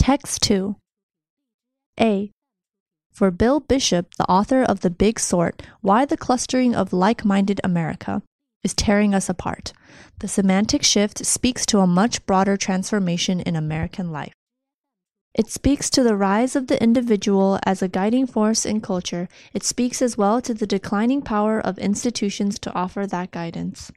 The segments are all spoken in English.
Text 2 A. For Bill Bishop, the author of The Big Sort Why the Clustering of Like Minded America is Tearing Us Apart, the semantic shift speaks to a much broader transformation in American life. It speaks to the rise of the individual as a guiding force in culture. It speaks as well to the declining power of institutions to offer that guidance.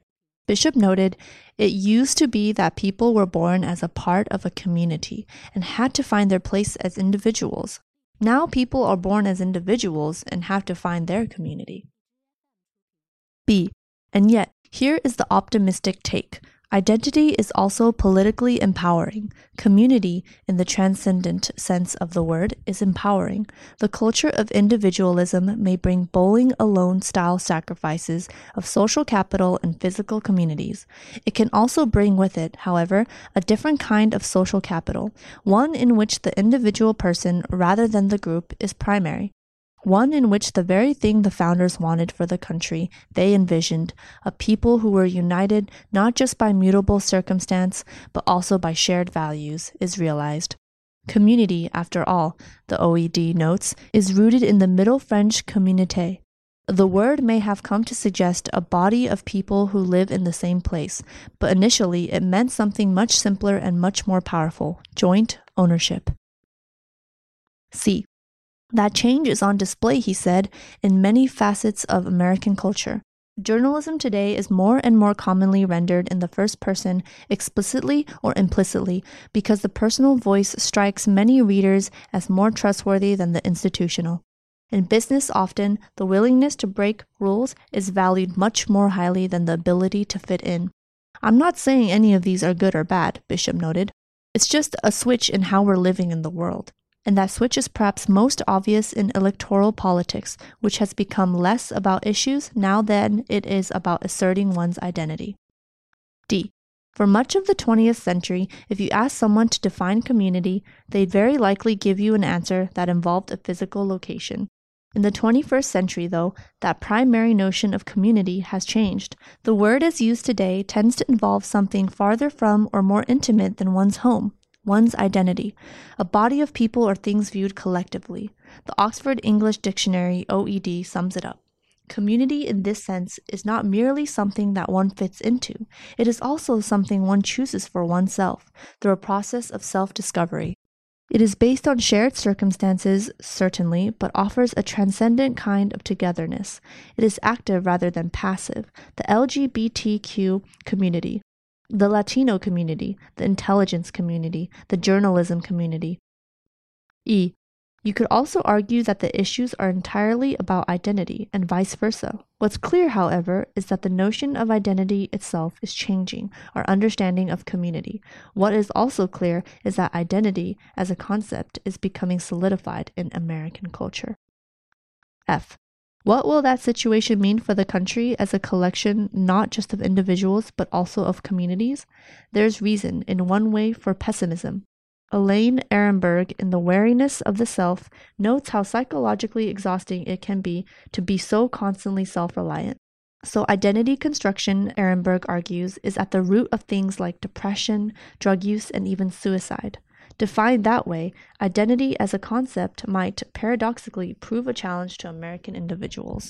Bishop noted, it used to be that people were born as a part of a community and had to find their place as individuals. Now people are born as individuals and have to find their community. B. And yet, here is the optimistic take. Identity is also politically empowering. Community, in the transcendent sense of the word, is empowering. The culture of individualism may bring bowling alone style sacrifices of social capital and physical communities. It can also bring with it, however, a different kind of social capital, one in which the individual person rather than the group is primary one in which the very thing the founders wanted for the country they envisioned a people who were united not just by mutable circumstance, but also by shared values is realized. Community, after all, the OED notes, is rooted in the Middle French communauté. The word may have come to suggest a body of people who live in the same place, but initially it meant something much simpler and much more powerful joint ownership. C. That change is on display, he said, in many facets of American culture. Journalism today is more and more commonly rendered in the first person, explicitly or implicitly, because the personal voice strikes many readers as more trustworthy than the institutional. In business, often, the willingness to break rules is valued much more highly than the ability to fit in. I'm not saying any of these are good or bad, Bishop noted. It's just a switch in how we're living in the world and that switch is perhaps most obvious in electoral politics, which has become less about issues now than it is about asserting one's identity. D. For much of the 20th century, if you asked someone to define community, they'd very likely give you an answer that involved a physical location. In the 21st century, though, that primary notion of community has changed. The word as used today tends to involve something farther from or more intimate than one's home, one's identity, a body of people or things viewed collectively. The Oxford English Dictionary, OED, sums it up. Community in this sense is not merely something that one fits into, it is also something one chooses for oneself through a process of self discovery. It is based on shared circumstances, certainly, but offers a transcendent kind of togetherness. It is active rather than passive. The LGBTQ community, the Latino community, the intelligence community, the journalism community. E. You could also argue that the issues are entirely about identity and vice versa. What's clear, however, is that the notion of identity itself is changing our understanding of community. What is also clear is that identity as a concept is becoming solidified in American culture. F. What will that situation mean for the country as a collection not just of individuals but also of communities? There's reason, in one way, for pessimism. Elaine Ehrenberg, in The Wariness of the Self, notes how psychologically exhausting it can be to be so constantly self reliant. So, identity construction, Ehrenberg argues, is at the root of things like depression, drug use, and even suicide. Defined that way, identity as a concept might paradoxically prove a challenge to American individuals.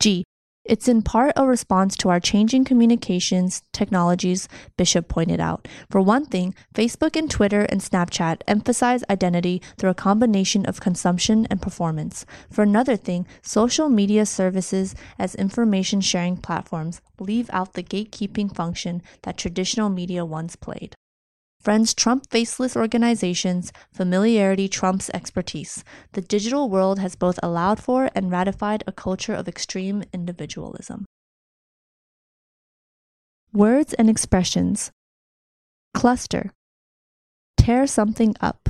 G. It's in part a response to our changing communications technologies, Bishop pointed out. For one thing, Facebook and Twitter and Snapchat emphasize identity through a combination of consumption and performance. For another thing, social media services as information sharing platforms leave out the gatekeeping function that traditional media once played. Friends trump faceless organizations, familiarity trumps expertise. The digital world has both allowed for and ratified a culture of extreme individualism. Words and expressions. Cluster, tear something up,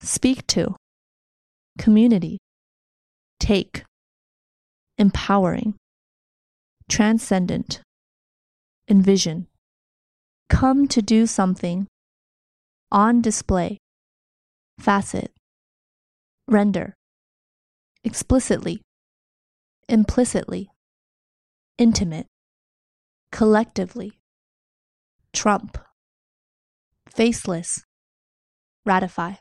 speak to, community, take, empowering, transcendent, envision come to do something, on display, facet, render, explicitly, implicitly, intimate, collectively, trump, faceless, ratify.